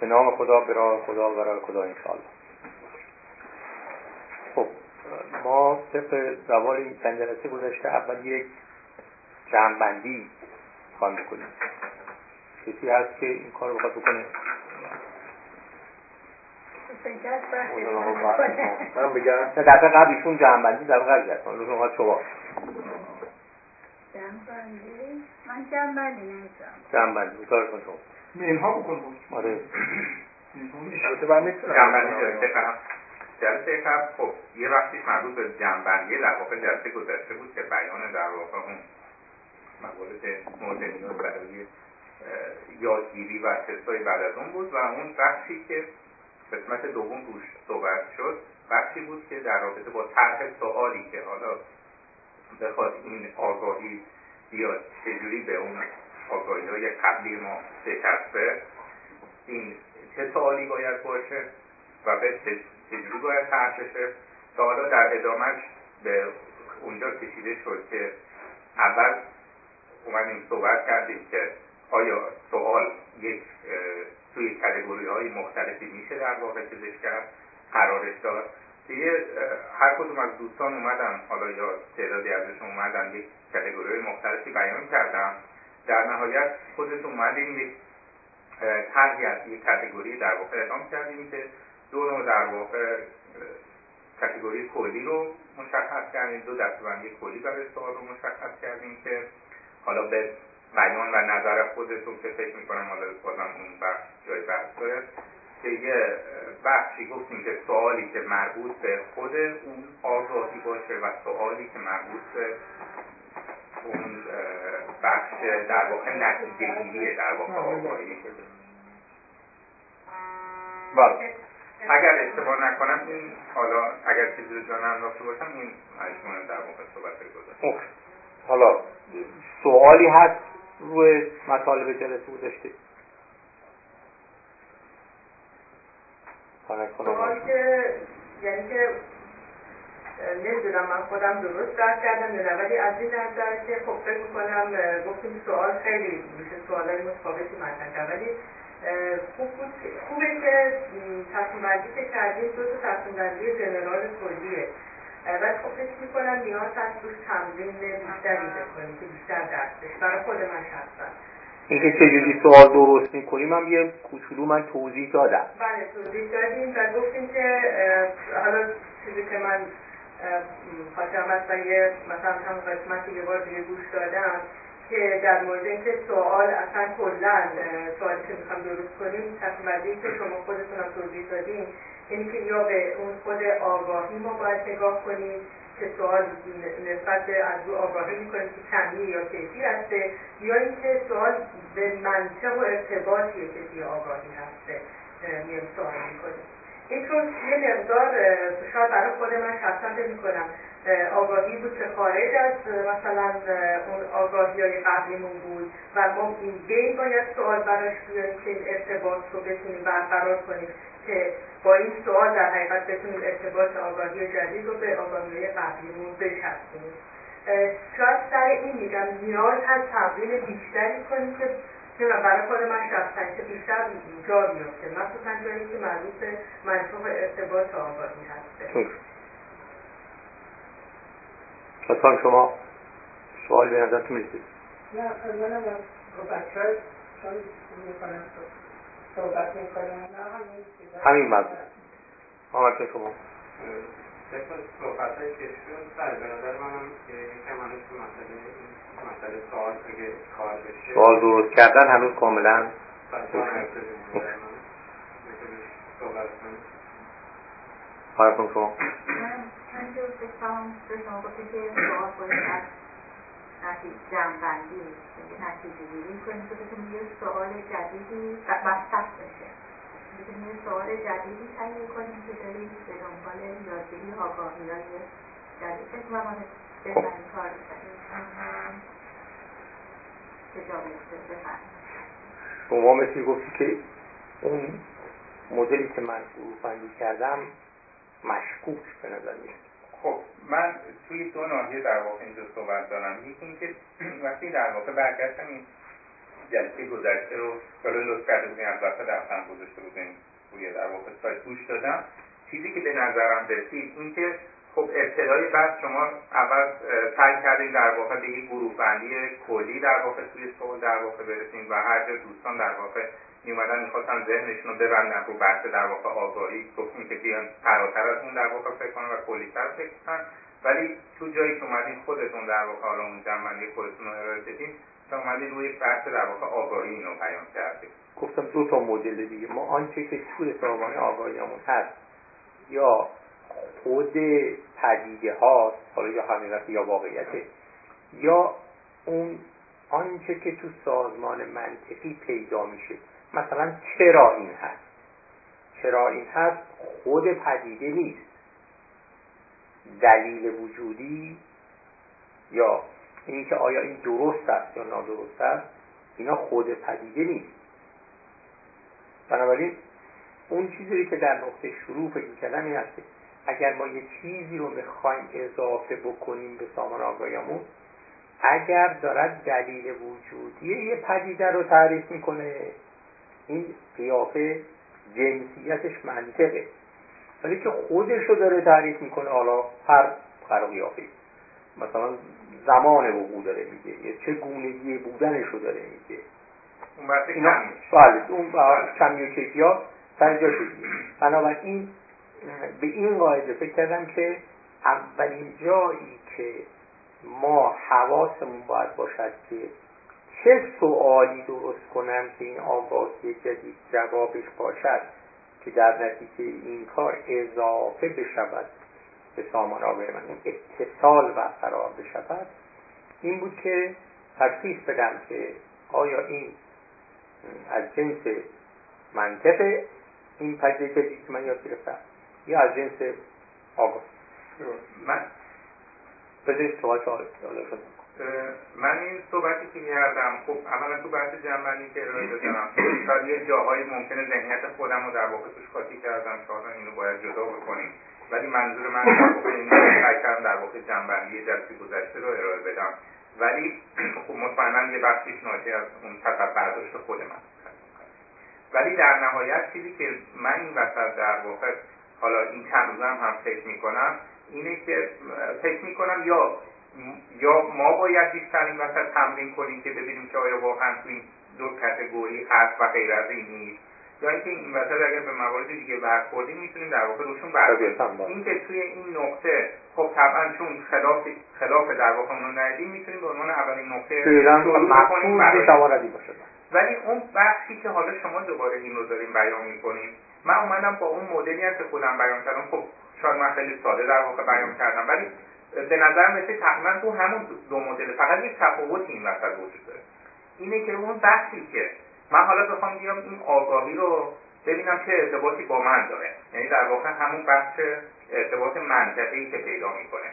به نام خدا به راه خدا و راه خدا انشاءالله. خب ما طبق روال این چند جلسه گذشته اول یک جمعبندی خواهیم بکنیم. کسی هست که این کار رو بخواد بکنه؟ من بگم دفعه قبل ایشون جمعبندی دفعه قبل کرد لطفا اومد شما. جمعبندی؟ من جمعبندی نمی‌تونم جمعبندی کار کن شما؟ منها بکن آره. البته من می‌تونم جنبندی جلسه جلسه قبل خب یه وقتیش مربوط به جنبندی در واقع جلسه گذشته بود که بیان در واقع اون موارد مورد نیاز برای یادگیری و تستای بعد از اون بود و اون بخشی که قسمت دوم روش صحبت شد بخشی بود که در رابطه با طرح سوالی که حالا بخواد این آگاهی بیاد چجوری به اون آگاهی قبلی ما بچسبه این چه سوالی باید باشه و به چجوری باید طرح تا حالا در ادامهش به اونجا کشیده شد که اول اومدیم صحبت کردیم که آیا سوال یک توی کتگوری های مختلفی میشه در واقع چیزش کرد قرارش داد دیگه هر کدوم از دوستان اومدن حالا یا تعدادی ازشون اومدن یک کتگوری مختلفی بیان کردن در نهایت خودتون اومدیم یک طرحی از یک کتگوری در واقع اعلام کردیم که دو نوع در واقع کتگوری کلی رو مشخص کردیم دو دستبندی کلی برای سوال رو مشخص کردیم که حالا به بیان و نظر خودتون که فکر می‌کنم حالا بازم اون بخش جای بحث داره که یه بخشی گفتیم که سوالی که مربوط به خود اون آگاهی باشه و سوالی که مربوط به اون بخش در واقع نتیجه گیریه در واقع آگاهی بله اگر اشتباه نکنم این حالا اگر چیزی رو جان انداخته باشم این مجموعه در واقع صحبت گذاشت. حالا سوالی هست روی مطالب جلسه گذاشته سوال که یعنی که نمی‌دونم من خودم درست درک کردم یا ولی از این نظر که خب فکر می‌کنم گفتیم سوال خیلی میشه سوال های متفاوتی مطرح کرد ولی خوب بود خوبه که تصمیم که کردیم دو تا تصمیم بندی جنرال کلیه. ولی خب فکر می‌کنم نیاز هست روش تمرین بیشتری بکنیم که بیشتر درک بشه. برای خود من شخصا. اینکه چجوری سوال درست می‌کنیم هم یه کوچولو من توضیح دادم. بله توضیح دادیم و گفتیم که حالا چیزی که من خاطرم مثلا یه مثلا همون قسمت یه بار دیگه گوش دادم که در مورد اینکه سوال اصلا کلا سوالی که می‌خوام درست کنیم تصمیم که شما خودتون هم توضیح دادیم اینی که یا به اون خود آگاهی ما باید نگاه کنیم که سوال نسبت از رو آگاهی می‌کنیم که کمی یا کیفی هسته یا اینکه سوال به منطق و ارتباطیه که آگاهی هسته. میام سوال می‌کنیم این یه مقدار شاید برای خود من شخصا فکر می‌کنم آگاهی بود که خارج از مثلا اون آگاهی های قبلیمون بود و ما این باید سوال براش بیاریم که این ارتباط رو بتونیم برقرار کنیم که با این سوال در حقیقت بتونیم ارتباط آگاهی جدید رو به آگاهی قبلیمون بچسبونیم شاید سر این میگم نیاز هست تمرین بیشتری کنیم که نمی‌دونم برای خود من شخصا که بیشتر جا بیفته. مخصوصا جایی که مربوط به منطق ارتباط آگاهی هسته. لطفا شما سوال به نظرتون می‌رسید. نه اولا با بچه های چون می‌کنم صحبت می‌کنم همین مضمون آمد شما. طبق صحبت هایی که شد بله به نظر منم یکم هنوز تو مسئله مسئله سوال اگه کار بشه سوال درست کردن هنوز کاملا خواهد کن شما من به شما که سوال از جمعبندی نتیجه گیری کنیم که بتونیم یه سوال جدیدی بستت بتونیم یه سوال جدیدی تهیه کنیم که داریم به دنبال یادگیری آگاهی های جدید. فکر کنم بهترین کار که جا بیفته بفرمایید. شما مثل گفتی که اون مدلی که من گروه کردم مشکوک به نظر میاد. خب من توی دو ناحیه در واقع اینجا صحبت دارم. یکی اینکه وقتی در واقع برگشتم این جلسه گذشته رو جلو لطف کرده بودین از وقت دفترم گذاشته بودین روی در واقع سایت گوش دادم. چیزی که به نظرم رسید این که خب ابتدای بعد شما اول سعی کردین در واقع به یک گروه بندی کلی در واقع توی سوال در واقع برسین و هر دوستان در واقع میومدن می‌خواستن ذهنشون رو ببندن رو بحث در واقع آگاهی. گفتیم که بیان فراتر از اون در واقع فکر کنن و کلیتر فکر کنن. ولی تو جایی که اومدین خودتون در واقع حالا اون جنبندی خودتون رو ارائه تا اومدین روی بحث در واقع آگاهی اینو بیان کردیم گفتم دو تا مدل دیگه. ما آنچه که توی سازمان آگاهیمون هست. یا خود پدیده هاست حالا یا حقیقت یا واقعیته یا اون آنچه که تو سازمان منطقی پیدا میشه. مثلا چرا این هست؟ چرا این هست؟ خود پدیده نیست. دلیل وجودی یا اینکه آیا این درست است یا نادرست است اینا خود پدیده نیست. بنابراین اون چیزی که در نقطه شروع فکر کردم این است اگر ما یه چیزی رو می‌خوایم اضافه بکنیم به سامان آگاهیمون اگر دارد دلیل وجودی یه پدیده رو تعریف می‌کنه این قیافه جنسیتش منطقه. ولی که خودش رو داره تعریف می‌کنه حالا هر هر قیافه مثلا زمان وقوع داره میگه. یا چه گونگی بودنش رو داره میگه. اون اینا بله اون کمی و کیفیات سر جا بنابراین به این قاعده فکر کردم که اولین جایی که ما حواسمون باید باشد که چه سوالی درست کنم که این آگاهی جدید جوابش باشد که در نتیجه این کار اضافه بشود. سامان آگاهی من اون اتصال برقرار بشود این بود که تشخیص بدم که آیا این از جنس منطق این پدیده جدید که من یاد گرفتم یا از جنس آگاه. من بذارید صحبت من این صحبتی که کردم خب اولا تو بحث جنبندی که ارائه دادم شاید یه جاهایی ممکنه ذهنیت خودم رو در واقع توش قاطی کردم شاید اینو باید جدا بکنیم ولی منظور من در واقع سعی کردم در واقع جنبندی جلسه گذشته رو ارائه بدم. ولی خب مطمئنا یه بخشیش ناشی از اون فقط برداشت خود من. ولی در نهایت چیزی که من این وسط در واقع حالا این چند روزم هم فکر می‌کنم اینه که فکر می‌کنم یا یا ما باید بیشتر این وسط تمرین کنیم که ببینیم که آیا واقعا تو این دو کتگوری هست و غیر از این نیست. یا اینکه این وسط اگر به موارد دیگه برخوردیم می‌تونیم در واقع روشون برخوردیم این که توی این نقطه خب طبعا چون خلاف خلاف در واقع اونو ندیدیم می‌تونیم به عنوان اولین نقطه شروع ولی اون بخشی که حالا شما دوباره این رو داریم بیان می‌کنیم من اومدم با اون مدلی هم که خودم بیان کردم. خب شاید من خیلی ساده در واقع بیان کردم ولی به نظرم رسید تقریبا تو همون دو مدل. فقط یک تفاوت این وسط وجود داره. اینه که اون بخشی که من حالا بخوام بیام این آگاهی رو ببینم چه ارتباطی با من داره. یعنی در واقع همون بخش ارتباط منطقی که پیدا می‌کنه.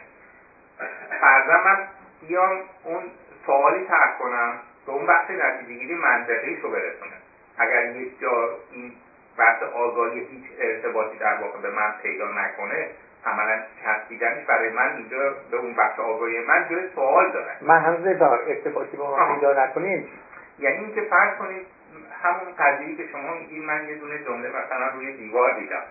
فرضا من بیام اون سوالی طرح کنم به اون بخش نتیجهگیری منطقی رو برسونه اگر یک جا این بحث آگاهی هیچ ارتباطی در واقع به من پیدا نکنه عملا چسبیدنش برای من اینجا به اون بخش آگاهی من جای سوال داره. من دار ارتباطی با من پیدا نکنه یعنی, یعنی اینکه فرض کنید همون قضیه که شما میگید من یه دونه جمله مثلا روی دیوار دیدم.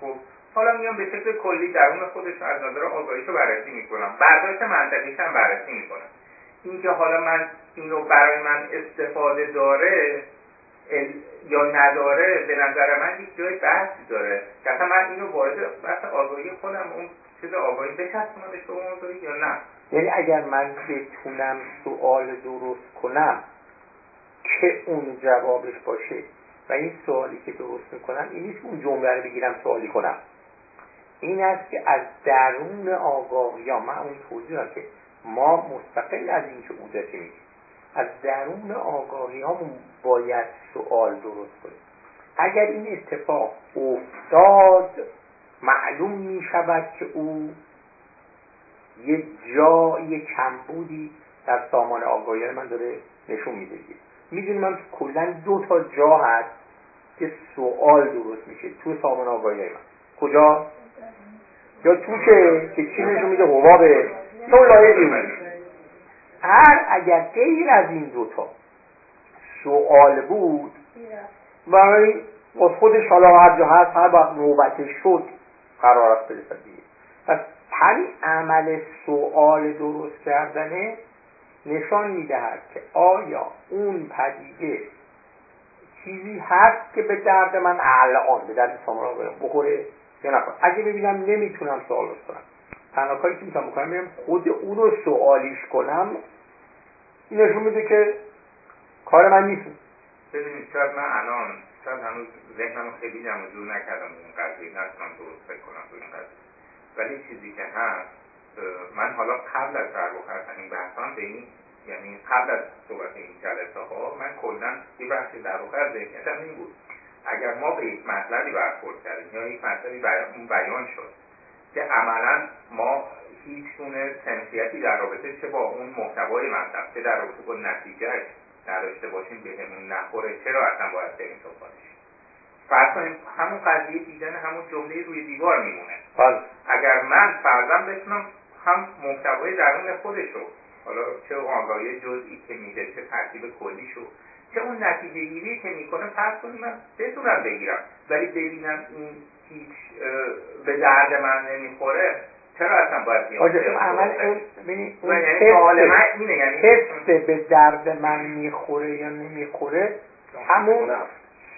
خب حالا میام به شکل کلی درون خودش از نظر آگاهیشو بررسی می‌کنم. برداشت منطقیش هم بررسی می‌کنم. اینکه حالا من اینو برای من استفاده داره یا نداره به نظر من یک جای بحثی داره. که اصلا من اینو وارد بحث آگاهی خودم اون چیز آگاهی بچسبونمش به اون یا نه؟ یعنی اگر من بتونم سوال درست کنم که اون جوابش باشه. و این سوالی که درست می‌کنم این نیست اون جمله رو بگیرم سوالی کنم. این است که از درون آگاهی یا من اون توضیح که ما مستقل از این که میگیم. از درون آگاهی همون باید سوال درست کنیم. اگر این اتفاق افتاد معلوم می شود که او یه جای کمبودی در سامان آگاهی من داره نشون میده می‌دونیم من کلا دو تا جا هست که سوال درست میشه تو سامان آگاهی من. کجا؟ یا تو که که چی نشون میده؟ حبابه تو لایه هر اگر غیر از این دوتا سوال بود برای با خودش حالا هر جا هست هر وقت نوبتش شد قرار است برسد دیگه. پس همین عمل سوال درست کردنه نشان می‌دهد که آیا اون پدیده چیزی هست که به درد من الان به درد سامرا بخوره یا نکنه اگه ببینم نمی‌تونم سوالش کنم تنها کاری که می‌تونم بکنم بگم خود اون رو سوالیش کنم. این نشون میده که کار من نیست. ببینید شاید من الان شاید هنوز ذهنم خیلی جمع جور نکردم. این قضیه نتونم درست فکر کنم تو این قضیه. ولی چیزی که هست من حالا قبل از در واقع این بحثان به این یعنی قبل از صحبت این جلسه ها من کلا یه بحثی در واقع ذهنیتم این بود. اگر ما به یک مطلبی برخورد کردیم یا یک مطلبی بیان شد که عملا ما هیچ گونه سنخیتی در رابطه چه با اون محتوای مطلب چه در رابطه با نتیجهش نداشته باشیم بهمون نخوره چرا اصلا باید بریم دنبالش فرض کنیم همون قضیه دیدن همون جمله روی دیوار میمونه. بله. اگر من فرضم بتونم هم محتوای درون خودش رو حالا چه آگاهی جزئی که میده چه ترتیب کلیشو چه اون نتیجه گیری که می‌کنه فرض کنیم من بتونم بگیرم. ولی ببینم این هیچ به درد من نمی‌خوره چرا اصلا باید بیام؟ اون عمل اون یعنی من یعنی حس به درد من می‌خوره یا نمی‌خوره؟ همون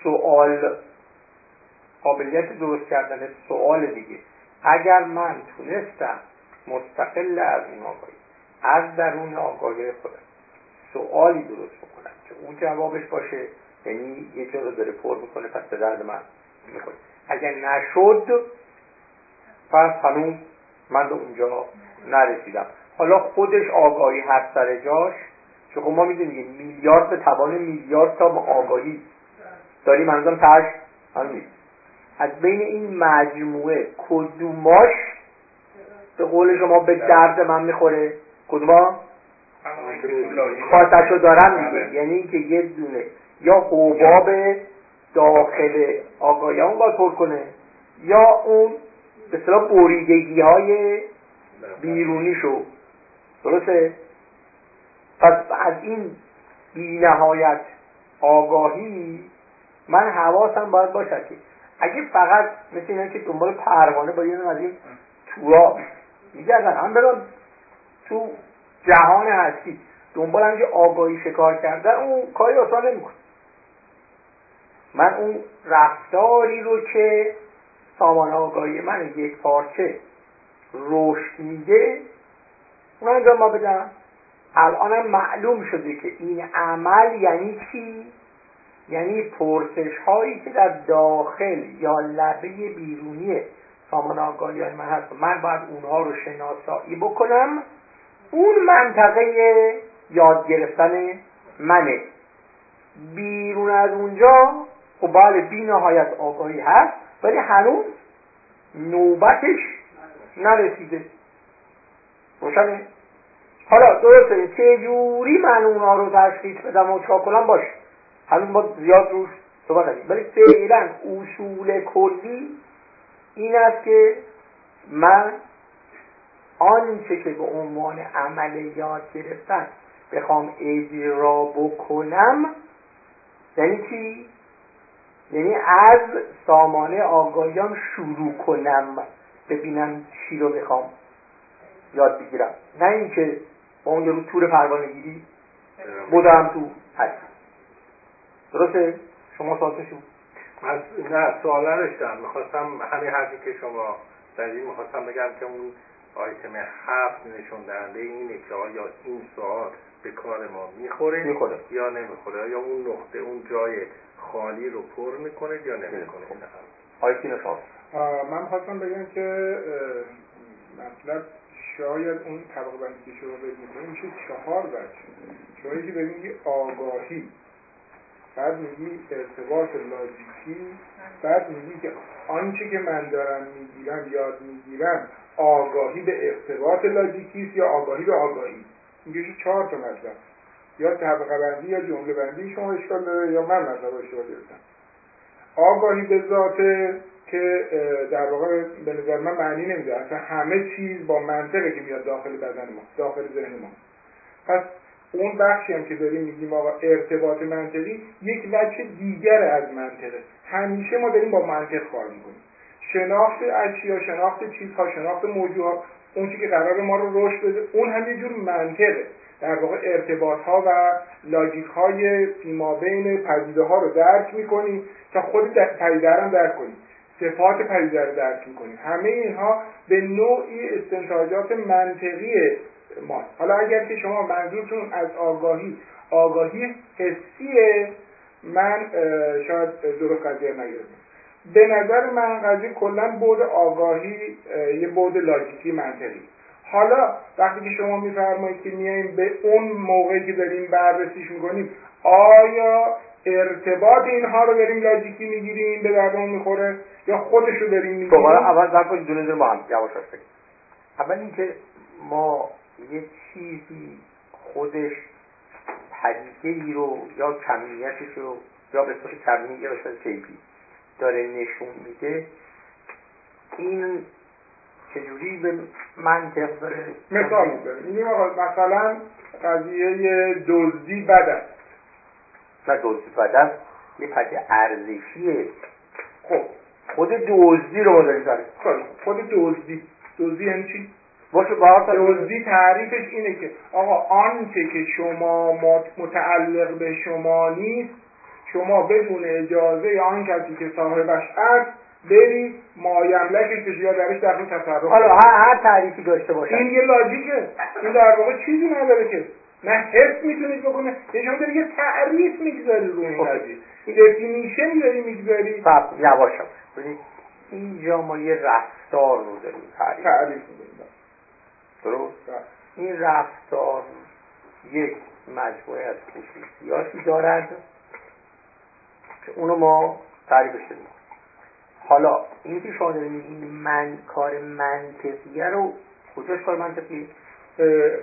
سوال قابلیت درست کردن سوال دیگه. اگر من تونستم مستقل از اون آگاهی از درون آگاهی خودم. سوالی درست بکنم که اون جوابش باشه. یعنی یه جا رو داره پر می‌کنه پس به درد من می‌خوره. اگر نشد پس هنوز من به اونجا نرسیدم. حالا خودش آگاهی هست سر جاش. چون خب ما می‌دونیم میلیارد به توان میلیارد تا آگاهی. داریم هنوزم تش هنوز از بین این مجموعه کدوماش به قول شما به درد من می‌خوره. کدوما خاصشو دارم میگه. یعنی که یه دونه. یا حباب داخل آگاهی اون باید پر کنه. یا اون به صلاح بریدگی های بیرونی شو درسته؟ پس از این بی نهایت آگاهی من حواسم باید باشد که اگه فقط مثل اینا که دنبال پروانه با یه از این تورا میگردن هم برم تو جهان هستی. دنبال همینجا آگاهی شکار کردن اون کاری آسان نمیکن من اون رفتاری رو که سامان آگاهی من یک پارچه رشد میده اون انجام ما بدم. الانم معلوم شده که این عمل یعنی چی؟ یعنی پرسش هایی که در داخل یا لبه بیرونی سامان آگاهی های من هست من باید اونها رو شناسایی بکنم. اون منطقه یاد گرفتن منه. بیرون از اونجا خب بله بی نهایت آگاهی هست ولی هنوز نوبتش نرسیده. روشنه؟ حالا درسته چه جوری من اونا رو تشخیص بدم و چکار کنم؟ باش هنوز ما زیاد روش صحبت ولی فعلا اصول کلی این است که من آنچه که به عنوان عمل یاد گرفتن بخوام اجرا بکنم یعنی چی؟ یعنی از سامانه آگاهیام شروع کنم ببینم چی رو می‌خوام یاد بگیرم. نه اینکه با اون رو تور پروانه گیری بودم تو. هست. درسته؟ شما سوال من نه سوال نداشتم. می‌خواستم همین حرفی که شما زدید می‌خواستم بگم که اون آیتم هفت نشون دهنده اینه که آیا این سوال به کار ما می‌خوره می‌خوره. یا نمی‌خوره؟ یا اون نقطه اون جای خالی رو پر می‌کنه یا نمی‌کنه؟ آیتی نشان من خواستم بگم که مطلب شاید اون طبقه بندی که شما بگید میشه چهار بچه. شما یکی میگی آگاهی. بعد میگی ارتباط لاجیکی بعد میگی که آنچه که من دارم می‌گیرم یاد می‌گیرم آگاهی به ارتباط لاجیکی یا آگاهی به آگاهی؟ میگه چهار تا مطلب. یا طبقه بندی یا جمله بندی شما اشکال داره یا من مطلب اشکال گرفتم. آگاهی به ذاته که در واقع به نظر من معنی نمیده. اصلا همه چیز با منطقه که میاد داخل بدن ما داخل ذهن ما. پس اون بخشی هم که داریم میگیم آقا ارتباط منطقی یک وجه دیگر از منطقه. همیشه ما داریم با منطق کار می‌کنیم. شناخت اشیا شناخت چیزها شناخت موضوعات اون چی که قرار ما رو رشد بده اون هم یه جور منطقه. در واقع ارتباط ها و لاجیک های فیما بین پدیده ها رو درک می‌کنیم تا خود پدیده هم درک کنیم. صفات پدیده رو درک می‌کنیم. همه اینها به نوعی استنتاجات منطقی ماست حالا اگر که شما منظورتون از آگاهی آگاهی حسیه من شاید درست قضیه نگرفتم به نظر من قضیه کلا بود آگاهی یه بود لاجیکی منطقی. حالا وقتی که شما میفرمایید که میاییم به اون موقعی که داریم بررسیش می‌کنیم آیا ارتباط اینها رو داریم لاجیکی می‌گیریم به دردمون می‌خوره یا خودش رو داریم می‌گیریم؟ خب اول دونه دونه با هم یواش اول اینکه ما یه چیزی خودش پدیده ای رو یا کمیتش رو یا به صورت کمی یا به کیفی داره نشون میده. این چجوری به منطق داره مثال آقا مثلا قضیه دزدی بد است. نه دزدی بد است. یه پدیده ارزشیه. خب خود دزدی رو ما داریم خب خود دزدی. دزدی یعنی چی؟ باشه دزدی تعریفش اینه که آقا آنچه که شما متعلق به شما نیست شما بدون اجازه آن کسی که صاحبش است برید مایملکش بشه یا درش داخل تصرف حالا هر, هر تعریفی داشته باشه این یه لاجیکه. این در واقع چیزی نداره که نه حس می‌تونید بکنه یه شما داری یه تعریف می‌گذاری رو این قضیه. دفینیشنی داری می‌گذاری خب یواشم. اینجا ما یه رفتار رو داریم تعریف تعریف درست. این رفتار یک مجموعه از خصوصیاتی دارد که اونو ما تعریفش داریم حالا این که شما داریم من کار منطقیه رو کجاش کار منطقیه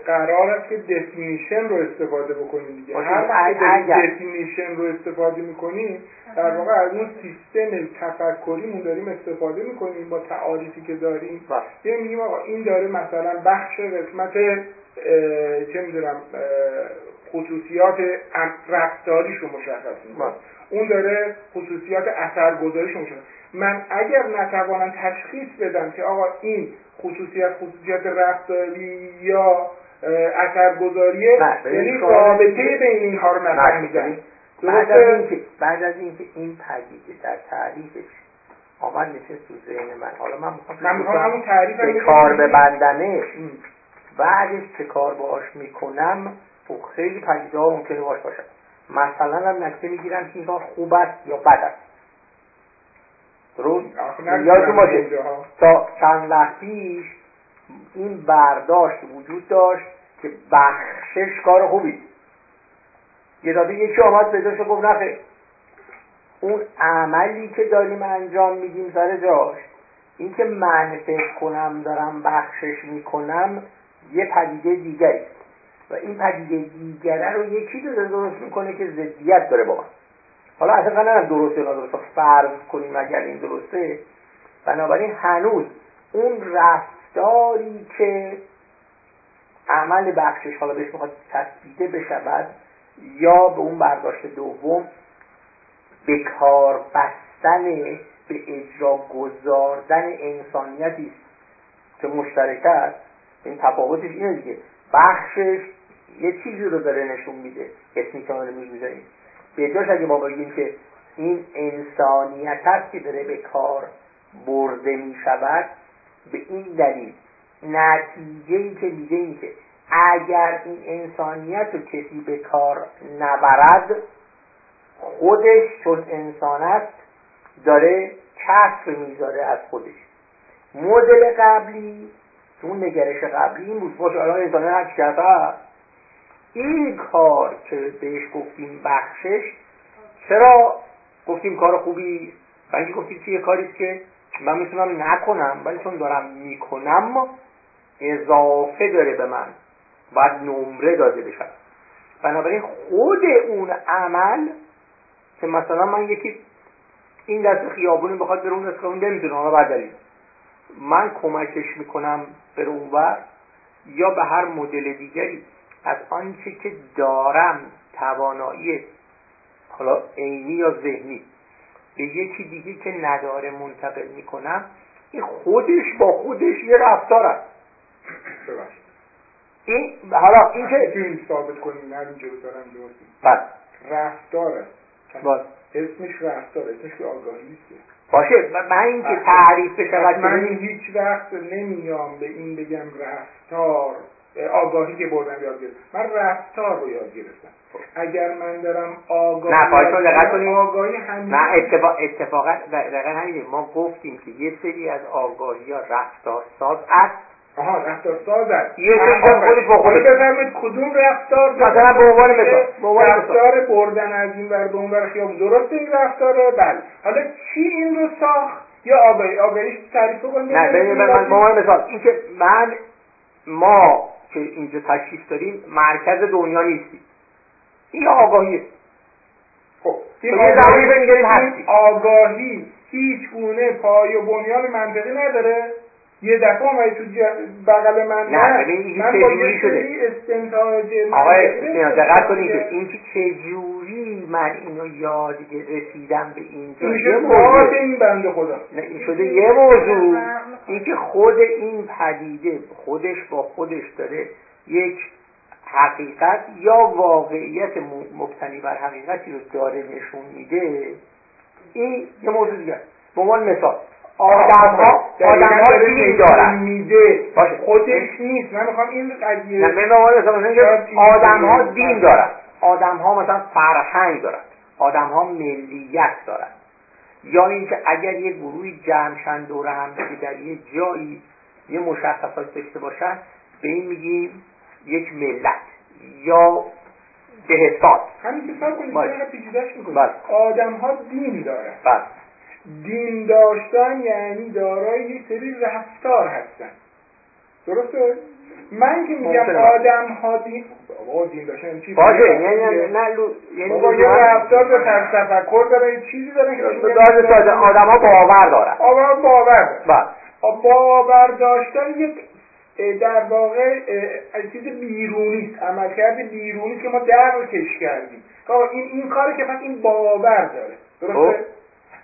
قرار است که definition رو استفاده بکنیم دیگه. هر definition رو استفاده می‌کنیم در واقع از اون سیستم تفکریمون داریم استفاده می‌کنیم با تعاریفی که داریم. یه میگیم آقا این داره مثلا بخش قسمت چه می‌دونم خصوصیات رفتاریش رو مشخص می‌کنه. اون داره خصوصیات اثرگذاریش رو مشخص من اگر نتوانم تشخیص بدم که آقا این خصوصیت خصوصیت رفتاری یا اثرگذاریه. یعنی رابطه بین اینها رو نفهمیدم بعد از اینکه بعد از اینکه این پدیده در تعریفش آمد نشست تو ذهن من. حالا من می‌خوام من همون تعریف به کار ببندمش بعدش چه کار باش می‌کنم خب خیلی پدیده ها ممکنه باش باشم مثلا هم نکته می‌گیرم که این کار خوب است یا بد است. درست یادتون باشه تا چند وقت پیش این برداشت وجود داشت که بخشش کار خوبی یه دفعه یکی آمد به جاش گفت نخه اون عملی که داریم انجام میدیم سر جاش اینکه من فکر کنم دارم بخشش می‌کنم یه پدیده دیگری و این پدیده دیگره رو یکی داره درست می‌کنه که ضدیت داره با من. حالا اصلا نه درسته یا نادرسته. فرض کنیم اگر این درسته. بنابراین هنوز اون رفتاری که عمل بخشش حالا بهش می‌خواد تثبیته بشود یا به اون برداشت دوم به کار بستن به اجرا گذاردن انسانیتی که مشترک است این تفاوتش اینه دیگه. بخشش یه چیزی رو داره نشون میده. اسمی که ما می‌گذاریم. به جاش اگه ما بگیم که این انسانیت است که داره به کار برده می شود به این دلیل نتیجه ای که میده این که اگر این انسانیت رو کسی به کار نبرد خودش چون انسان است داره کسر می‌ذاره از خودش. مدل قبلی اون نگرش قبلی این بود. باشه الان انسان هست. این کار که بهش گفتیم بخشش چرا گفتیم کار خوبی؟ برای گفتیم که یه کاری که من می‌تونم نکنم ولی چون دارم می‌کنم اضافه داره به من. باید نمره داده بشه. بنابراین خود اون عمل که مثلا من یکی این دست خیابونی بخواد بره اون دست خیابون نمی‌تونه حالا بعد دلیل. من کمکش می‌کنم بره اونور یا به هر مدل دیگری. از آنچه که دارم توانایی حالا عینی یا ذهنی به یکی دیگه که نداره منتقل می‌کنم این خودش با خودش یه رفتار است. این حالا این که ثابت کنیم نه اینجا دارم بله. رفتار است. باز اسمش رفتار اسمش که آگاهی نیست. باشه من این که تعریف بشه من هیچ وقت نمیام به این بگم رفتار. آگاهی که بردم یاد گرفتم. من رفتار رو یاد گرفتم. اگر من دارم آگاهی نه پایتون دقت کنیم آگاهی همیشه نه اتفاق اتفاقا دقیقا همینه ما گفتیم که یه سری از آگاهی ها رفتار ساز است. آها رفتار ساز است. یه سری خودش با خودش بفرمایید کدوم رفتار مثلا به عنوان مثال رفتار بردن از این ور به اون ور خیابون. درست این رفتاره؟ بله. حالا چی این رو ساخت؟ یا آگاهی؟ آگاهیش تعریف کنید. نه ببینید من به عنوان مثال اینکه من ما که اینجا تشخیص داریم مرکز دنیا نیستیم. این آگاهیه. خب این آگاهی, این آگاهی هیچ گونه پای و بنیان منطقی نداره. یه دفعه اومدی تو بغل من نه ببین من با یه سری استنتاج آقای دقت کنید که این که چجوری من اینو یاد رسیدم به اینجا. این یه موضوع. این بنده خدا. نه این شده یه موضوع. این که خود این پدیده خودش با خودش داره یک حقیقت یا واقعیت مبتنی بر حقیقتی رو داره نشون میده این یه موضوع دیگه به عنوان مثال. آدم ها آدم ها دین دارن میده خودش نیست. من می‌خوام این قضیه آدم ها دین دارن. آدم ها مثلا فرهنگ دارن. آدم ها ملیت دارن. یا اینکه اگر یه گروهی جمعشن دور هم در یه جایی یه مشخصات داشته باشن به این میگیم یک ملت یا دهستان همین که سب کنید. آدم ها دین دارن. بله دین داشتن یعنی دارای یه سری رفتار هستن. درسته؟ من که میگم آدم ها دین بابا دین داشتن یعنی چی؟ باشه یعنی نه یعنی بابا یه رفتار به تفکر دارن یه چیزی دارن که آدم ها باور دارن. آدم باور دارن. بله. باور داشتن یک در واقع چیز بیرونی است. عملکرد بیرونی که ما درکش کردیم. این این کاری که پس این باور داره. درسته؟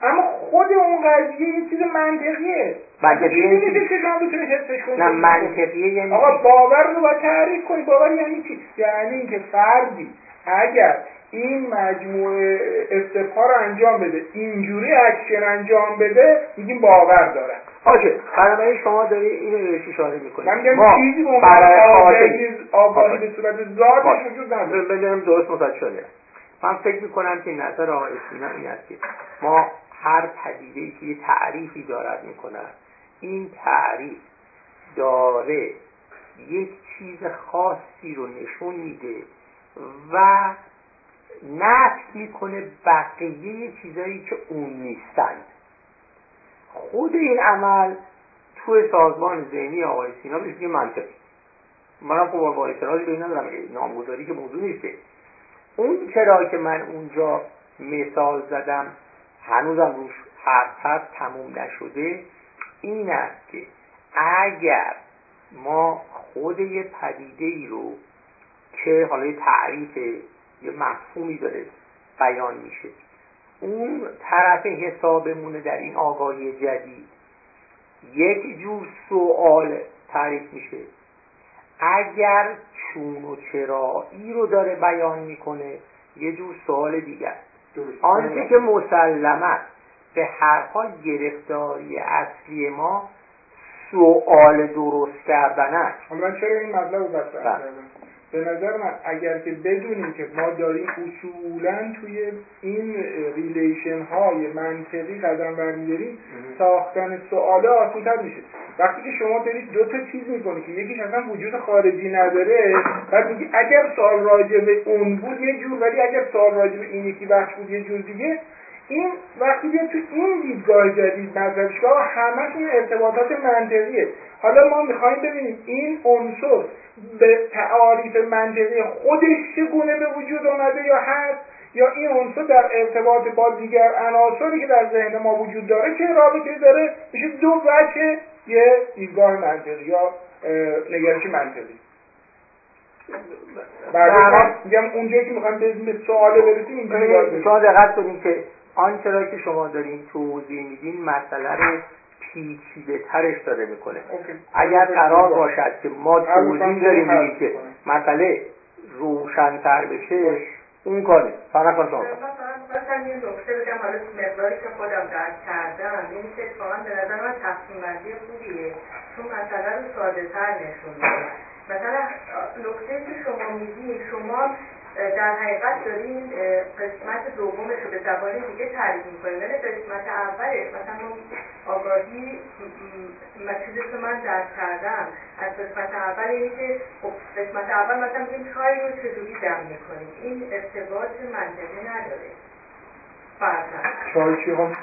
اما خود اون قضیه یه چیز منطقیه. منطقیه چی که شما بتونید حسش کنید نه منطقیه یعنی آقا باور رو باید تعریف کنید باور یعنی چی؟ یعنی اینکه فردی اگر این مجموعه step ها رو انجام بده اینجوری اکشن انجام بده میگیم باور داره. باشه بنابراین شما داری اینو بهش اشاره می‌کنید من میگم چیزی به عنوان به صورت ذاتش وجود نداره. بدونم درست متوجه شده من فکر می‌کنم که نظر آقای سینا این است که ما هر پدیده که یه تعریفی دارد می‌کنن این تعریف داره یک چیز خاصی رو نشون میده و نفت می‌کنه بقیه چیزایی که اون نیستند. خود این عمل تو سازمان ذهنی آقای سینا بهش منطقی. منم خب با اعتراضی به ندارم نامگذاری که موضوع نیسته اون چرا که من اونجا مثال زدم هنوزم روش حرف هست تموم نشده. این است که اگر ما خود یه پدیده ای رو که حالا یه تعریف یه مفهومی داره بیان میشه اون طرف حسابمونه در این آگاهی جدید یک جور سوال تعریف میشه. اگر چون و چرایی رو داره بیان می‌کنه یه جور سوال دیگر. آنچه که مسلمه به هر حال گرفتاری اصلی ما سوال درست کردن است من چرا این مطلب رو به نظر من اگر که بدونیم که ما داریم اصولا توی این relation های منطقی قدم برمیداریم ساختن سواله آسان تر میشه. وقتی که شما دارید دو تا چیز می‌کنید که یکیش اصلا وجود خارجی نداره بعد میگی اگر سوال راجع به اون بود یه جور ولی اگر سوال راجع به این یکی بخش بود یه جور دیگه این وقتی بیاد تو این دیدگاه جدید مذهبشگاه همشون ارتباطات منطقیه. حالا ما می‌خوایم ببینیم این عنصر به تعاریف منطقی خودش چگونه به وجود اومده یا هست یا این عنصر در ارتباط با دیگر عناصری که در ذهن ما وجود داره چه رابطه داره؟ میشه دو وجه یه دیدگاه منطقی یا نگرش منطقی. بعد میگم اونجایی که می‌خوام به سوال برسیم اینجوری شما دقت کنید که آنچه را که شما دارین توضیح میدین مسئله رو پیچیده ترش داره می‌کنه. اگر قرار باشد که ما توضیح داریم که مسئله روشنتر بشه اون کار نیست فقط شما مثلا یه نکته بگم حالا مقداری که خودم درک کردم این که اتفاقا به نظر من تقسیم بندی خوبیه چون مسئله رو ساده تر نشون مثلا نکته که شما میگی شما در حقیقت دارین قسمت دومش رو به زبان دیگه تعریف می‌کنیم. ولی قسمت اولش مثلا ما آگاهی چیزی که من درک کردم از قسمت اول اینه که خب قسمت اول مثلا بگیم چای رو چجوری دم می‌کنیم. این ارتباط منطقی نداره. چای چی هم؟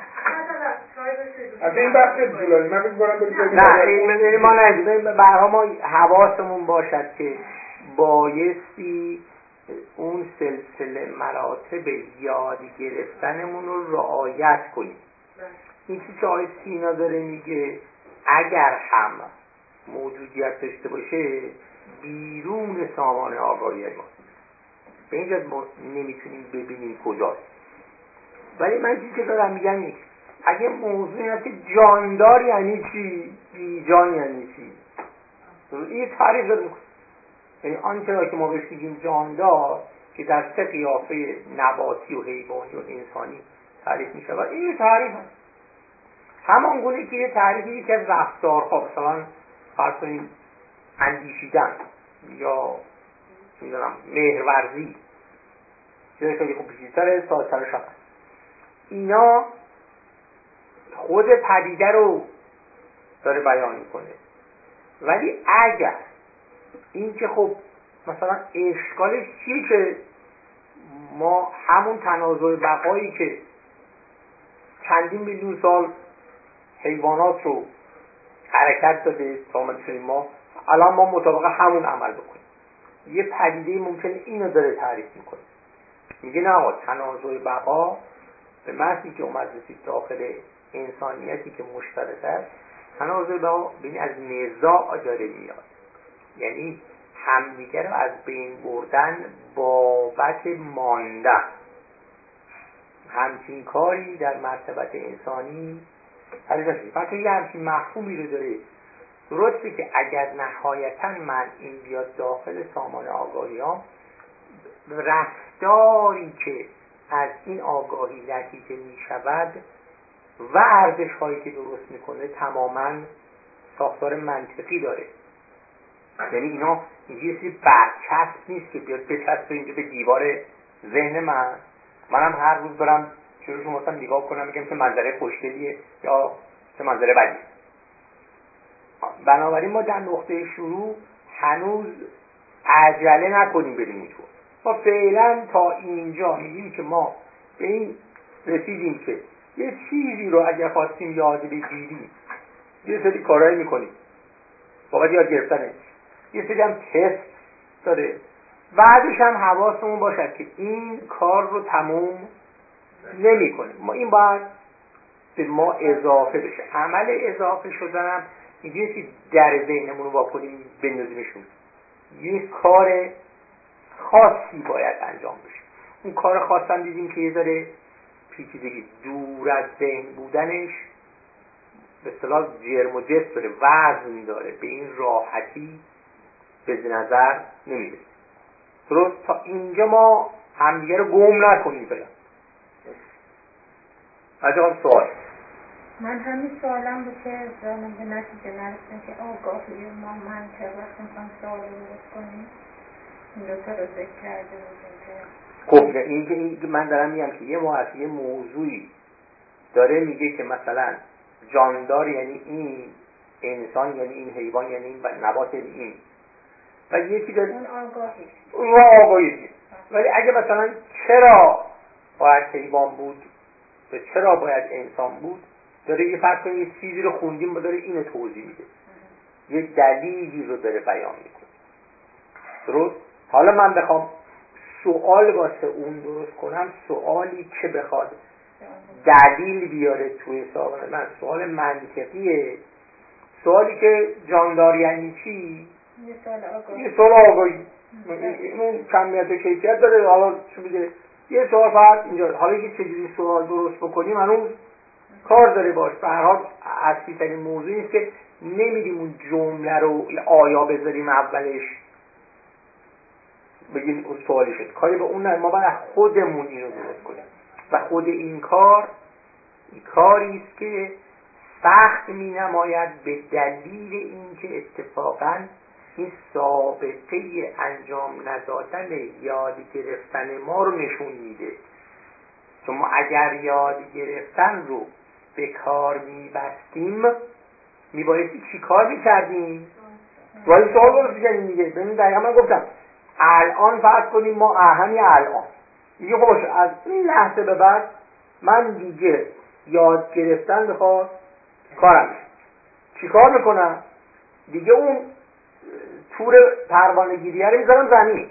از این بحث طولانی من نه این ما نه. برها ما حواسمون باشد که بایستی اون سلسله مراتب یاد گرفتنمون رو رعایت کنیم. این چیزی که آقای سینا داره میگه اگر هم موجودیت داشته باشه بیرون سامان آگاهی ما. به اینجا ما نمی‌تونیم ببینیم کجاست. ولی من چیزی که دارم میگم نیست اگه موضوع هست که جاندار یعنی چی؟ بیجان یعنی چی؟ این تعریف داره می‌کنه یعنی آنچه را که ما بهش میگیم جاندار که در سه قیافه نباتی و حیوانی و انسانی تعریف می شود این تعریف هست. همان گونه که یه تعریفی یکی از رفتارها مثلا فرض کنیم اندیشیدن یا می‌دونم مهرورزی. چیزای خیلی خوب پیچیده‌تر ساده‌تر شخص اینا خود پدیده رو داره بیان می‌کنه. ولی اگر این که خب مثلا اشکالش چیه که ما همون تنازع بقایی که چندین میلیون سال حیوانات رو حرکت داده تا ما ما الان ما مطابق همون عمل بکنیم. یه پدیده ممکنه اینو داره تعریف می‌کنه. میگه نه آقا تنازع بقا به محضی که اومد رسید داخل انسانیتی که مشترک است تنازع بقا بین از نزاع داره میاد. یعنی همدیگه رو از بین بردن بابت ماندن. همچین کاری در مرتبت انسانی نشده. یه همچین مفهومی رو داره درسته که اگر نهایتا من این بیاد داخل سامان آگاهی ها رفتاری که از این آگاهی نتیجه می شود و ارزش هایی که درست می‌کنه تماما ساختار منطقی داره. یعنی اینا یه چیزی برچسب نیست که بیاد بچسبه اینجا به دیوار ذهن من. منم هر روز برم شروع شما مثلا نگاه کنم میگم که منظره خوشگلیه یا چه منظره بدی بنابراین ما در نقطه شروع هنوز عجله نکنیم بریم اینطور ما فعلا تا اینجا میگیم که ما به این رسیدیم که یه چیزی رو اگر خواستیم یاد بگیریم یه سری کارهایی می‌کنیم. فقط یاد گرفتنه یه سری هم تست داره بعدش هم حواسمون باشد که این کار رو تموم نمی‌کنه. ما این باید به ما اضافه بشه. عمل اضافه شدن یه در ذهنمون رو واکنیم بندازیمشون. یه کار خاصی باید انجام بشه. اون کار خاص هم دیدیم که یه ذره پیچیدگی دور از ذهن بودنش به اصطلاح جرم و جست داره وزن داره به این راحتی به نظر نمی‌رسه. درست تا اینجا ما همدیگه رو گم نکنیم فعلا. از سوال. من همین سوالم بود که ظالم به نتیجه نرسیم که آگاهی ما منطق وقتی می‌خوایم سوال رو کنیم این دوتا رو ذکر کرده بودیم که خب این که این من دارم میگم که یه یه موضوعی داره میگه که مثلا جاندار یعنی این انسان یعنی این حیوان یعنی این نبات یعنی این. و یکی داره اون آگاهی. اون آگاهی ولی اگه مثلا چرا باید حیوان بود و چرا باید انسان بود داره یه فرق کنید یه چیزی رو خوندیم و داره اینو توضیح میده. یه دلیلی رو داره بیان می‌کنه. درست؟ حالا من بخوام سوال واسه اون درست کنم. سوالی که بخواد دلیل بیاره توی سوال من سوال منطقیه. سوالی که جاندار یعنی چی؟ یه سوال آگاهی. یه اون کمیت و کیفیت داره. حالا چون میگه؟ یه سوال فقط اینجا. حالا که چجوری سوال درست بکنیم؟ هنوز کار داره باش. به هر حال اصلی ترین موضوع نیست که نمیدیم اون جمله رو آیا بذاریم اولش. بگیم اون سوالی شد. کاری به اون نه ما باید خودمون اینو درست کنیم. و خود این کار کاری است که سخت می نماید به دلیل اینکه اتفاقا این سابقه انجام ندادن یاد گرفتن ما رو نشون میده. چون ما اگر یاد گرفتن رو به کار میبستیم میبایستی چی کار می‌کردیم؟ ولی سوال. رو بگنیم دیگه. ببین دقیقا من گفتم الان فرض کنیم ما همین الان. دیگه خوش از این لحظه به بعد من دیگه یاد گرفتن بخواد کارم. چی کار می‌کنم؟ دیگه اون تور پروانه گیریه رو می‌ذارم زمین.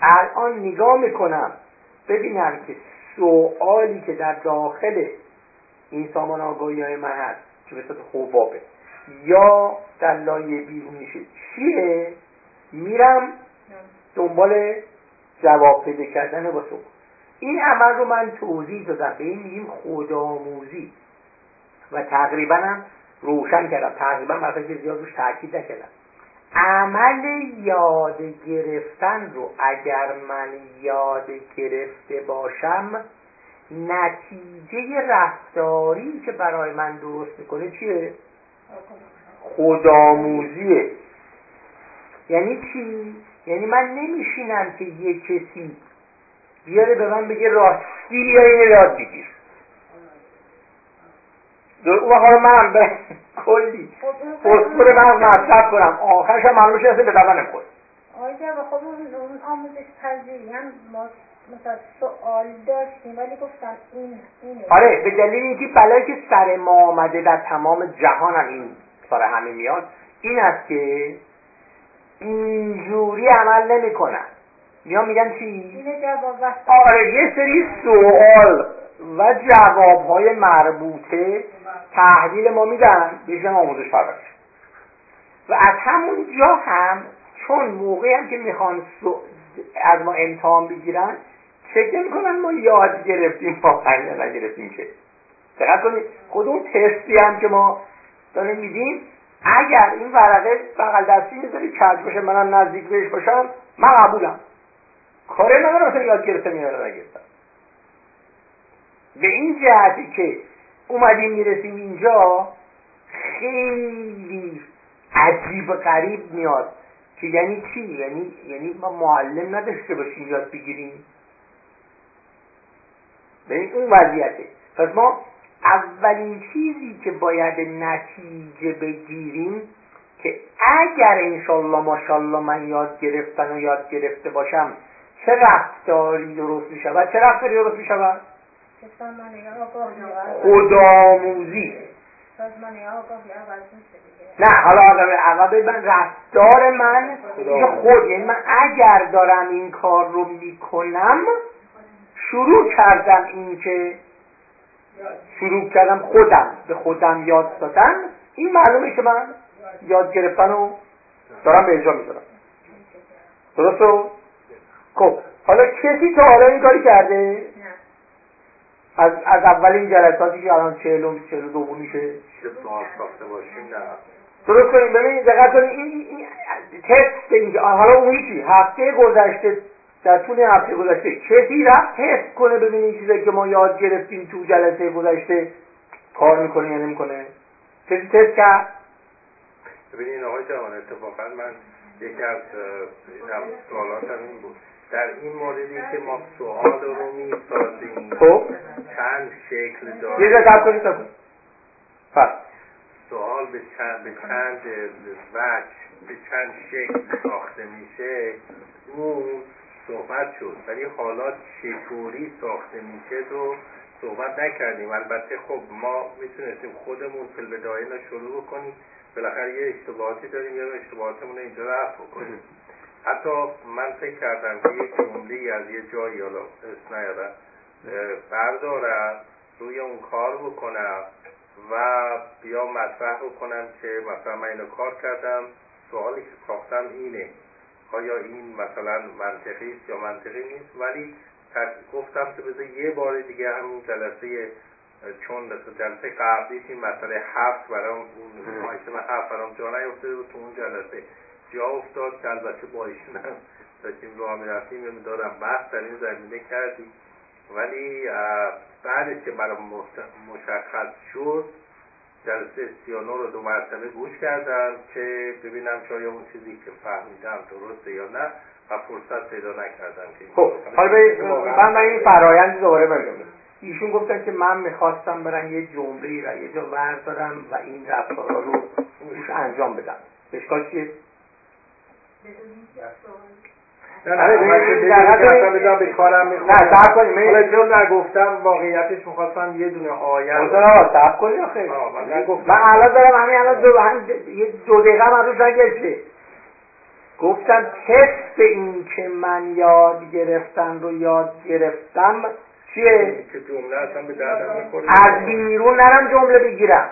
الان نگاه می‌کنم. ببینم که سوالی که در داخل این سامان آگاهی های من هست که به صورت خوبابه یا در لایه بیرونیشه چیه؟ میرم دنبال جواب پیدا کردن با سوال این عمل رو من توضیح دادم. به این میگیم خودآموزی. و تقریبا هم روشن کردم تقریبا مثلا که زیاد روش تاکید نکردم عمل یاد گرفتن رو اگر من یاد گرفته باشم نتیجه رفتاری که برای من درست می‌کنه چیه؟ خودآموزیه یعنی چی؟ یعنی من نمیشینم که یه کسی بیاره به من بگه راستی یا یاد بگیر اون وقت من به کلی. اصول من مصرف کنم. آخرش هم معلومه شده به دبن خود. آقای خب اون آموزش پذیری. هم ما مثلا سوال داشتیم ولی گفتن این اینه. آره به دلیل اینکه بلایی که سر ما آمده در تمام جهان هم این سر همه میاد این است که اینجوری عمل نمی‌کنن. میان میگن چی؟ جواب آره یه سری سوال و جواب های مربوطه تحلیل ما میدن بهش آموزش پرورش. و از همون جا هم چون موقعی هم که می‌خوان از ما امتحان بگیرن فکر می‌کنن ما یاد گرفتیم واقعا نگرفتیم که. دقت کنید خود اون تستی هم که ما داریم میدیم اگر این ورقه بغل دستی می‌ذاری کج باشه منم نزدیک بهش باشم من قبولم. کاره ندارم مثلا یاد گرفتم یا نگرفتم به این جهتی که اومدیم می‌رسیم اینجا خیلی عجیب غریب میاد. که یعنی چی؟ یعنی یعنی ما معلم نداشته باشیم یاد بگیریم. به اون وضعیته. پس ما اولین چیزی که باید نتیجه بگیریم که اگر انشالله ماشالله من یاد گرفتن و یاد گرفته باشم چه رفتاری درست می شود چه رفتاری درست می شود خودآموزی نه حالا آدم عقب من رفتار من میشه خود یعنی من اگر دارم این کار رو می‌کنم شروع کردم این که شروع کردم خودم به خودم یاد دادن. این معلومه که من یاد گرفتن رو دارم به اجرا می‌ذارم. درست خب حالا کسی تا حالا این کاری کرده؟ از, از اولین جلساتی که الان چهلوم چهلو دوم میشه. ساخته باشیم؟ نه. درست کنیم. ببینید دقت کنید. این, این تست اینجا حالا اون چی هفته گذشته در طول هفته گذشته کسی رفت تست کنه ببینید این چیزایی که ما یاد گرفتیم تو جلسه گذشته کار می‌کنه یا نمی‌کنه. کسی تست کرد؟ ببینید آقای جوان اتفاقا من یکی از سوالاتم این بود. در این موردی که ما سوال رو می‌سازیم خب. چند شکل داره؟ یه جا تب کنید تب سوال به چند به چند وجه به چند شکل ساخته میشه؟ اون صحبت شد. ولی حالا چطوری ساخته میشه رو صحبت نکردیم. البته خب ما می‌تونستیم خودمون فیل بدایه شروع بکنیم. بالاخره یه اشتباهاتی داریم. یا اشتباهاتمون رو اینجا رفت بکنیم. حتی من فکر کردم که یک جمله از یه جایی حالا اسم نیادم بردارم روی اون کار بکنم و بیا مطرح بکنم که مثلا من اینو کار کردم سوالی که ساختم اینه آیا این مثلا منطقی است یا منطقی نیست؟ ولی گفتم که بذار یه بار دیگه همین جلسه چون جلسه قبلی این مسئله هفت برام اون مایسم هفت برام جا نیفتاده بود تو اون جلسه. جا افتاد که البته با ایشون هم داشتیم راه می‌رفتیم یه دارم بحث در این زمینه کردیم. ولی بعدش که برام مشخص شد جلسه سیانو رو دو مرتبه گوش کردم که ببینم شاید اون چیزی که فهمیدم درسته یا نه و فرصت پیدا نکردم که خب حالا من این فرایند دوباره بگم ایشون گفتن که من می‌خواستم برم یه جمله را یه جا وردارم و این رفتارها رو روش انجام بدم اشکال چیه؟ نه نه کنیم حالا چون نگفتم واقعیتش می‌خواستم یه دونه آیه رو صبر کنیم آخه من الان دارم همین الان دو هم یه دو دقیقه من روش نگشته گفتم تست این که من یاد گرفتن رو یاد گرفتم چیه؟ که جمله اصلا به دردم از بیرون نرم جمله بگیرم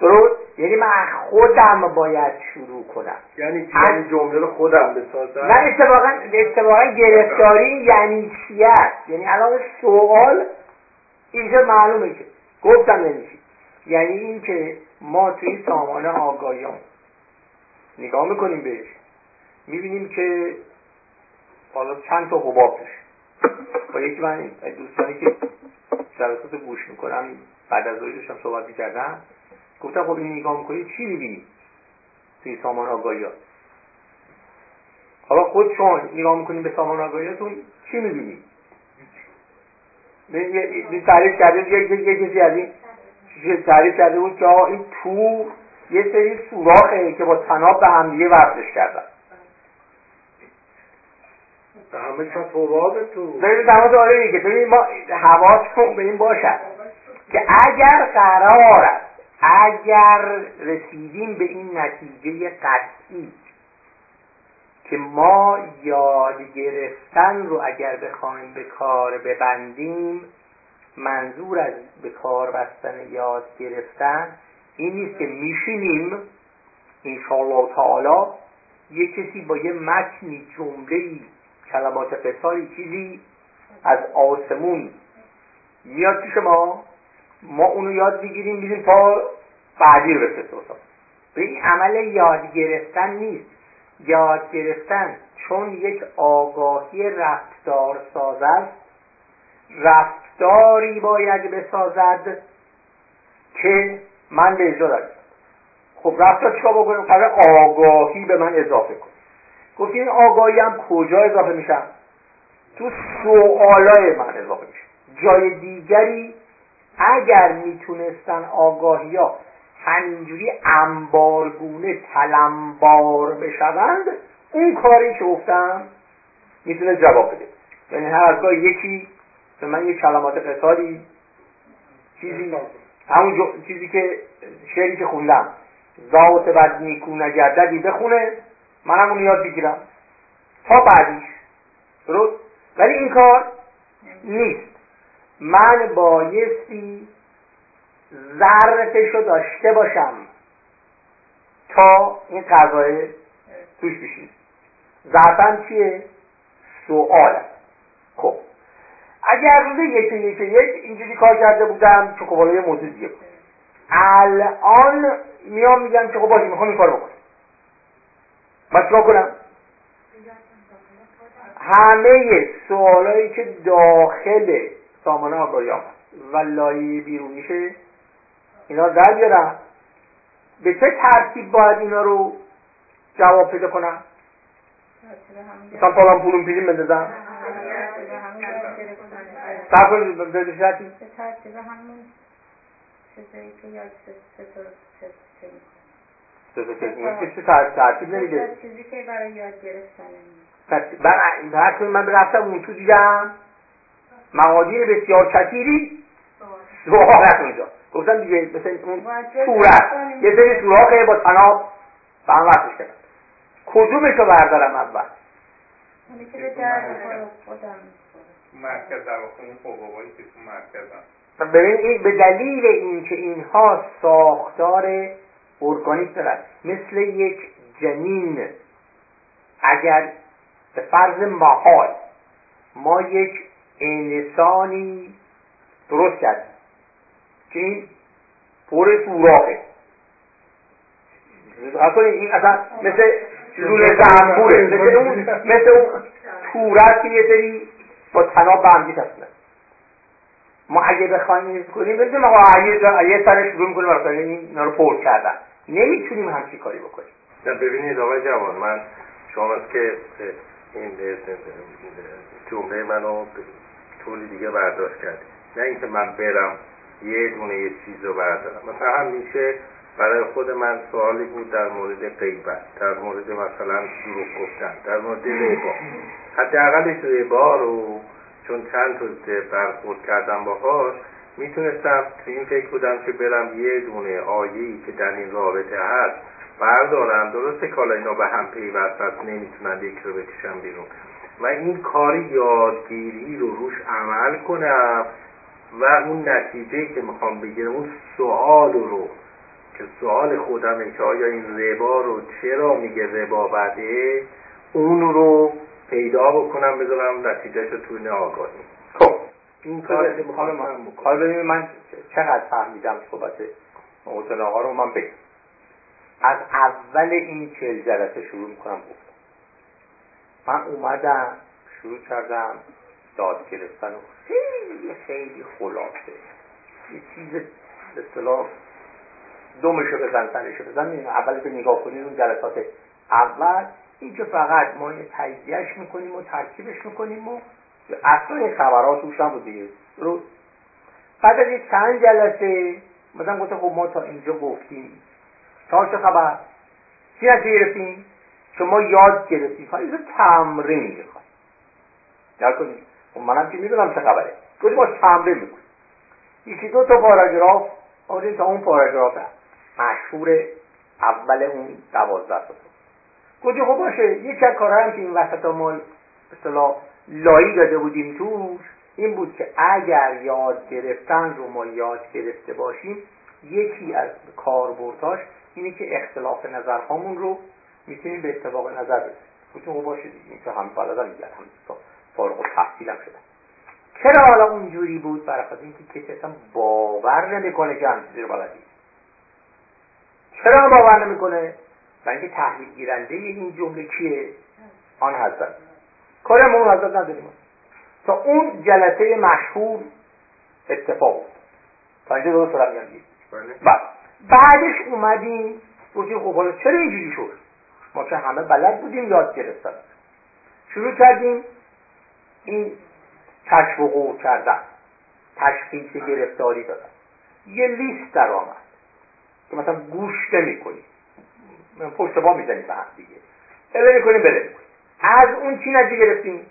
درست یعنی من خودم باید شروع کنم. یعنی یعنی جمله رو خودم بسازم؟ نه اتفاقا اتفاقا گرفتاری یعنی چی است؟ یعنی الان سوال اینجا معلومه که گفتم چی یعنی این که ما توی سامانه آگاهیان نگاه می‌کنیم بهش. می‌بینیم که حالا چند تا حباب توش با یکی من دوستانی که جلسات گوش می‌کنم بعد از داشتم صحبت می‌کردم. گفتم خب این نگاه می‌کنی چی می‌بینی؟ توی سامان آگاهی حالا خود چون نگاه می‌کنیم به سامان آگاهیاتون چی می‌بینی؟ تعریف کرده یه کسی از این تعریف کرده بود که این تو یه سری سوراخه که با تناب به همدیگه ورزش کردن. همه تو. ببین تمام آره دیگه ببین ما حواسمون به این باشد که اگر قرار است اگر رسیدیم به این نتیجه قطعی که ما یاد گرفتن رو اگر بخوایم به کار ببندیم منظور از به کار بستن یاد گرفتن این نیست که میشینیم انشاءالله تعالی یه کسی با یه متنی جمله کلمات قصاری چیزی از آسمون. میاد پیش ما ما اونو یاد بگیریم بیدیم تا بعدی رو به این عمل یاد گرفتن نیست. یاد گرفتن چون یک آگاهی رفتار ساز است. رفتاری باید بسازد که من به اجرا خب رفتار چیکار بکنیم؟ قرار آگاهی به من اضافه کن گفتیم این آگاهی هم کجا اضافه میشن تو سوالای من اضافه میشه. جای دیگری اگر می‌تونستن آگاهی ها همینجوری انبارگونه تلمبار بشوند اون کاری که گفتم می‌تونه جواب بده. یعنی هر یکی به من یک کلمات قصاری چیزی همون چیزی که شعری که خوندم ذات بد نیکو نگرددی بخونه منم اونو یاد بگیرم تا بعدیش درست؟ ولی این کار نیست. من بایستی ظرفش رو داشته باشم تا این قضایه توش بشین ظرفم چیه؟ سوال. خب. اگر روز یک یک یک اینجوری کار کرده بودم که خب یه موضوع دیگه الان میام میگم که خب باشه می‌خوام این کار بکنم. من چیکار کنم؟ همه سوالایی که داخل سامانه آگاهی آمد. و لایه بیرونیشه اینا در بیارم به چه ترتیب باید اینا رو جواب پیدا کنم مثلا پالان پولون پیلیم بندازم سب کنید به ترتیب همون چیزایی که یاد چه ترتیب نمیده چیزی که برای یاد گرفتن من من رفتم اون تو دیدم. مقادیر بسیار کثیری سوالت اونجا. گفتم دیگه مثل اون صورت یه سری سوراخه با تناب به هم وقتش کردم کدومش رو بردارم اول؟ مرکز ببین این به دلیل اینکه اینها ساختار ارگانیک دارن مثل یک جنین اگر به فرض محال ما یک انسانی درست کردیم که این پر سوراخه این اصلا مثل لوله زنبوره مثل اون مثل اون تورت که یه سری با تناب به همگی ما اگه بخوایم این کنیم بدونیم آقا یه سر شروع می‌کنیم برای اینا رو پر کردن نمی‌تونیم همچی کاری بکنیم ببینید آقای جوان من شما که این جمله منو طوری دیگه برداشت کردید نه اینکه من برم یه دونه یه چیز رو بردارم. مثلا همیشه برای خود من سوالی بود در مورد غیبت در مورد مثلا دروغ گفتن در مورد ربا. حداقلش ربا رو چون چند تا برخورد کردم باهاش می‌تونستم تو این فکر بودم که برم یه دونه آیه‌ای که در این رابطه هست بردارم. درسته که حالا اینا به هم پیوست نمی‌تونن یک رو بکشم بیرون. و این کاری یادگیری رو روش عمل کنم و اون نتیجه که می‌خوام بگیرم اون سوال رو که سوال خودمه که آیا این ربا رو چرا میگه ربا بده اون رو پیدا بکنم بذارم نتیجهش رو توی آگاهی خب این کار که می‌خوام حالا ببینید من چقدر فهمیدم صحبت محسن آقا رو من بگم. از اول این چل جلسه شروع می‌کنم من اومدم شروع کردم داد گرفتن و خیلی خیلی خلاصه. یه چیز اصطلاح دومشو بزن سرشو بزن اول که نگاه کنید اون جلسات اول. این که فقط ما یه تجزیهش می‌کنیم و ترکیبش می‌کنیم و اصلا خبرات توش نبود دیگه. رو بعد از چند جلسه مثلا گفتم خب ما تا اینجا گفتیم. تا چه خبر. چی نتیجه گرفتیم؟ که ما یاد گرفتیم فقط تمرین می‌خواد یاد کنیم خب منم که می‌دونم چه خبره. گفتیم ما تمرین می‌کنیم یکی دو تا پاراگراف. آوریم تا اون پاراگراف مشهور اول اون دوازده تا. گفتیم خب باشه. یکی از کارهایی که این وسط ما اصطلاح لایی داده بودیم توش این بود که اگر یاد گرفتن رو ما یاد گرفته باشیم یکی از کاربردهاش اینه که اختلاف نظرهامون رو می‌تونیم به اتفاق نظر برسیم. خب باشه دیگه این که هم بلدم میگن هم فارغ و تحصیلم شدن چرا حالا اونجوری بود؟ برای اینکه کسی اصلا باور نمی‌کنه که همچیزی رو بلدی چرا باور نمی‌کنه؟ برای اینکه تحلیل گیرنده این جمله کیه؟ آن حضرت. کار ما اون حضرت نداریم تا اون جلسه مشهور اتفاق بود تا اینجا درست دارم میگم. بله. بعدش اومدیم گفتیم خب حالا چرا اینجوری شد؟ ما که همه بلد بودیم یاد گرفتن. شروع کردیم این کشف و قور کردن تشخیص گرفتاری دادن. یه لیست در آمد که مثلا گوش نمی کنیم پشت با می‌زنیم به هم دیگه. اله می‌کنیم بله از اون چی نتیجه گرفتیم؟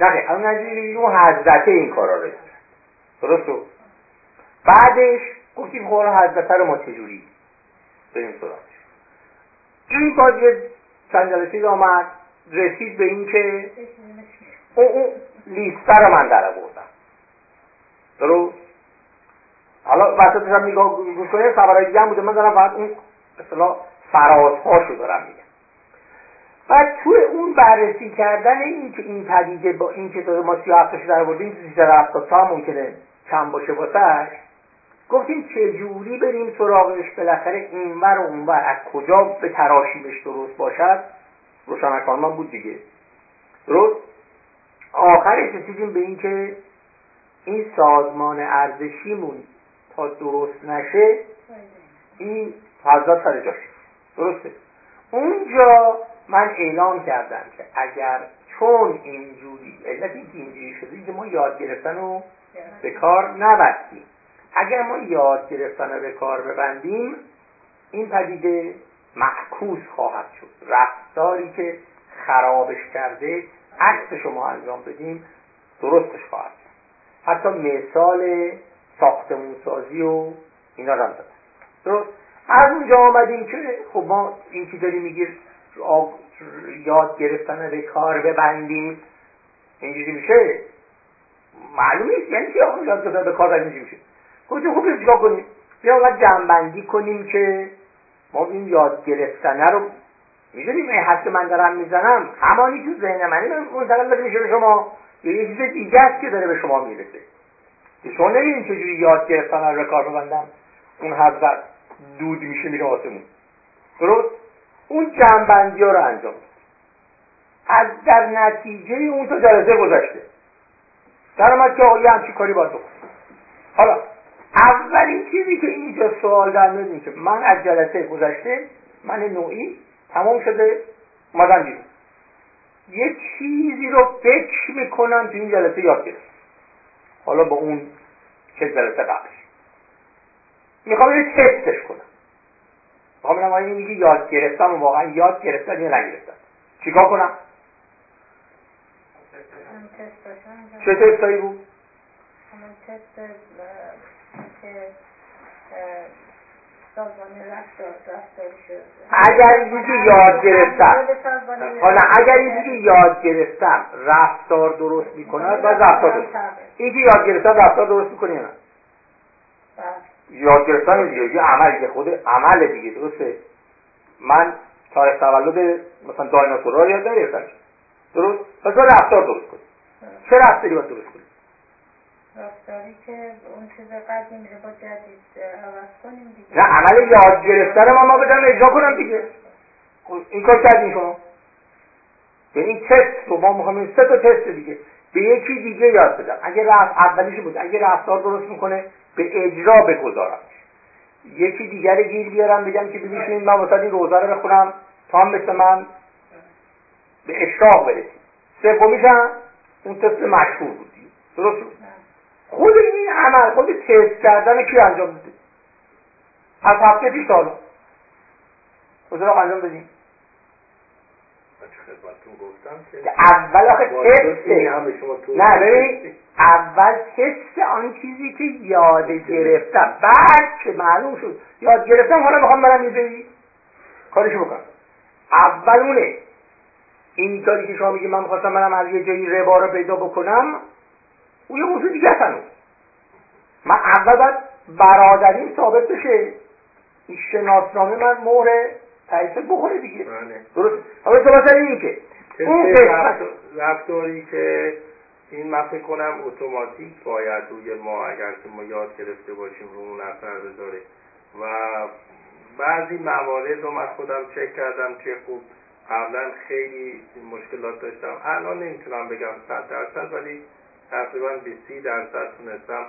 نه از نتیجه اون حضرته این کارا رو درست بعدش گفتیم خب حضرته رو ما چجوری بریم سراغش این باز یه چند جلسه آمد رسید به این که اون, اون لیسته رو من در آوردم درست؟ حالا وسطش هم نگاه گوش کنید خبرهای دیگه هم بوده. من دارم فقط اون اصلا فرازهاشو دارم میگم. و تو اون بررسی کردن این که این پدیده با این که ما سی هفتش در بردیم سیزده هفتاد تا ممکنه کم باشه واسش گفتیم چجوری بریم سراغش؟ بالاخره اینور و اونور. از کجا به تراشیمش درست باشد؟ روشنکان من بود دیگه. درست؟ آخرش رسیدیم به اینکه این سازمان ارزشیمون تا درست نشه این حضرت سر جاش. درسته؟ اونجا من اعلام کردم که اگر چون اینجوری علت اینکه اینجوری شده که ما یاد گرفتن رو به کار نبستیم. اگر ما یاد گرفتن رو به کار ببندیم این پدیده معکوس خواهد شد. رفتاری که خرابش کرده عکس شما انجام بدیم درستش خواهد شد. حتی مثال ساختمون سازی و اینا رو هم درست؟ از اونجا آمدیم که خب ما این که داریم میگیر یاد گرفتن به کار ببندیم. اینجوری میشه؟ معلوم یعنی که یاد گرفتن به کار ببندیم. میشه. گفتیم خب چیکار کنیم بیا اول جنبندی کنیم که ما این یاد گرفتنه رو می‌دونیم این حد که من دارم می‌زنم؟ همانی تو ذهن منی منتقل میشه به شما. یه چیز دیگه است که داره به شما می‌رسه. که شما نمیدین چجوری یاد گرفتن رو کار ببندم اون حد دود میشه میره آسمون. درست؟ اون جنبندی ها رو انجام از در نتیجه اون تا جلسه گذشته. در اومد که آقا همچی کاری باید بکن حالا اولین چیزی که اینجا سوال در میاد که من از جلسه گذشته من نوعی تمام شده اومدم بیرون. یه چیزی رو فکر می‌کنم تو این جلسه یاد گرفت حالا با اون چه جلسه قبلش می‌خوام اینو تستش کنم. می‌خوام ببینم آیا میگه یاد گرفتم و واقعا یاد گرفتم یا نگرفتم. چیکار کنم؟ چه تستایی بود؟ تست که اگر اینکه یاد گرفتم. حالا اگر اینکه یاد گرفتم رفتار درست می‌کند و رفتار درست. اینکه یاد گرفتم رفتار درست می‌کنه یا نه؟ یاد گرفتن دیگه. یه عمل دیگه خود عمل دیگه درسته؟ من تاریخ تولد مثلا دایناسورها رو یاد نگرفتم. درست؟ پس رفتار درست کنی. چه رفتاری باید درست کنی؟ رفتاری که اون چیز قدیم رو با جدید عوض کنیم دیگه. نه عمل یاد گرفتن ما ما بدم اجرا کنم دیگه. خب، این کار کردیم شما؟ این تست رو ما می‌خوام این سه تا تست دیگه. به یکی دیگه یاد بدم. اگه رفت اولیش بود. اگه رفتار درست می‌کنه به اجرا بگذارم. یکی دیگر گیر بیارم بگم که ببینید من واسه این روزه رو بخونم. تا هم مثل من. به اشراق برسیم. سومیشم اون تست مشهور بود درست خود این عمل خود تست کردن کی انجام میده از هفته پیش حالا. حضور انجام بدیم اول آخه تست. نه ببین اول تست آن چیزی که یاد گرفتم. بعد که معلوم شد یاد گرفتم حالا می‌خوام برم یه جایی کارشو بکنم. اول اونه این کاری که شما میگی من می‌خواستم منم از یه جایی ربا رو پیدا بکنم او یه موضوع دیگه هنوز. من اول باید برادریم ثابت بشه. این شناسنامه من مهر تعریف بخوره دیگه. بله. درست حالا صحبت این که اون رفتاری که این من فکر کنم اتوماتیک باید روی ما اگر که ما یاد گرفته باشیم رو اون اثر بذاره. و بعضی موارد رو من خودم چک کردم که خوب قبلا خیلی مشکلات داشتم. الان نمی‌تونم بگم صد درصد ولی تقریبا 20 درصد تونستم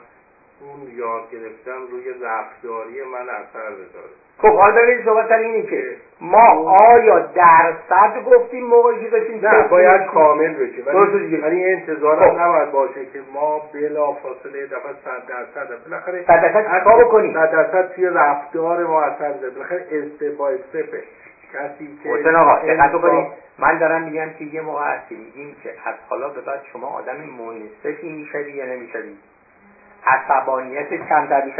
اون یاد گرفتم روی رفتاری من اثر بذاره. خب حالا ببینید صحبت اینه که ما آیا درصد گفتیم موقعی که داشتیم نه باید کامل بشه. ولی ولی انتظار خب. نباید باشه که ما بلا فاصله دفعه صد درصد بالاخره صد درصد کار بکنیم؟ صد درصد توی رفتار ما اثر بذاره بالاخره استپ با استپه کسی که حسین آقا دقت بکنید. من دارم میگم که یه موقع هستی میگیم که از حالا به بعد شما آدم منصفی می‌شوی یا نمی‌شوی؟ عصبانیت کمتر میشه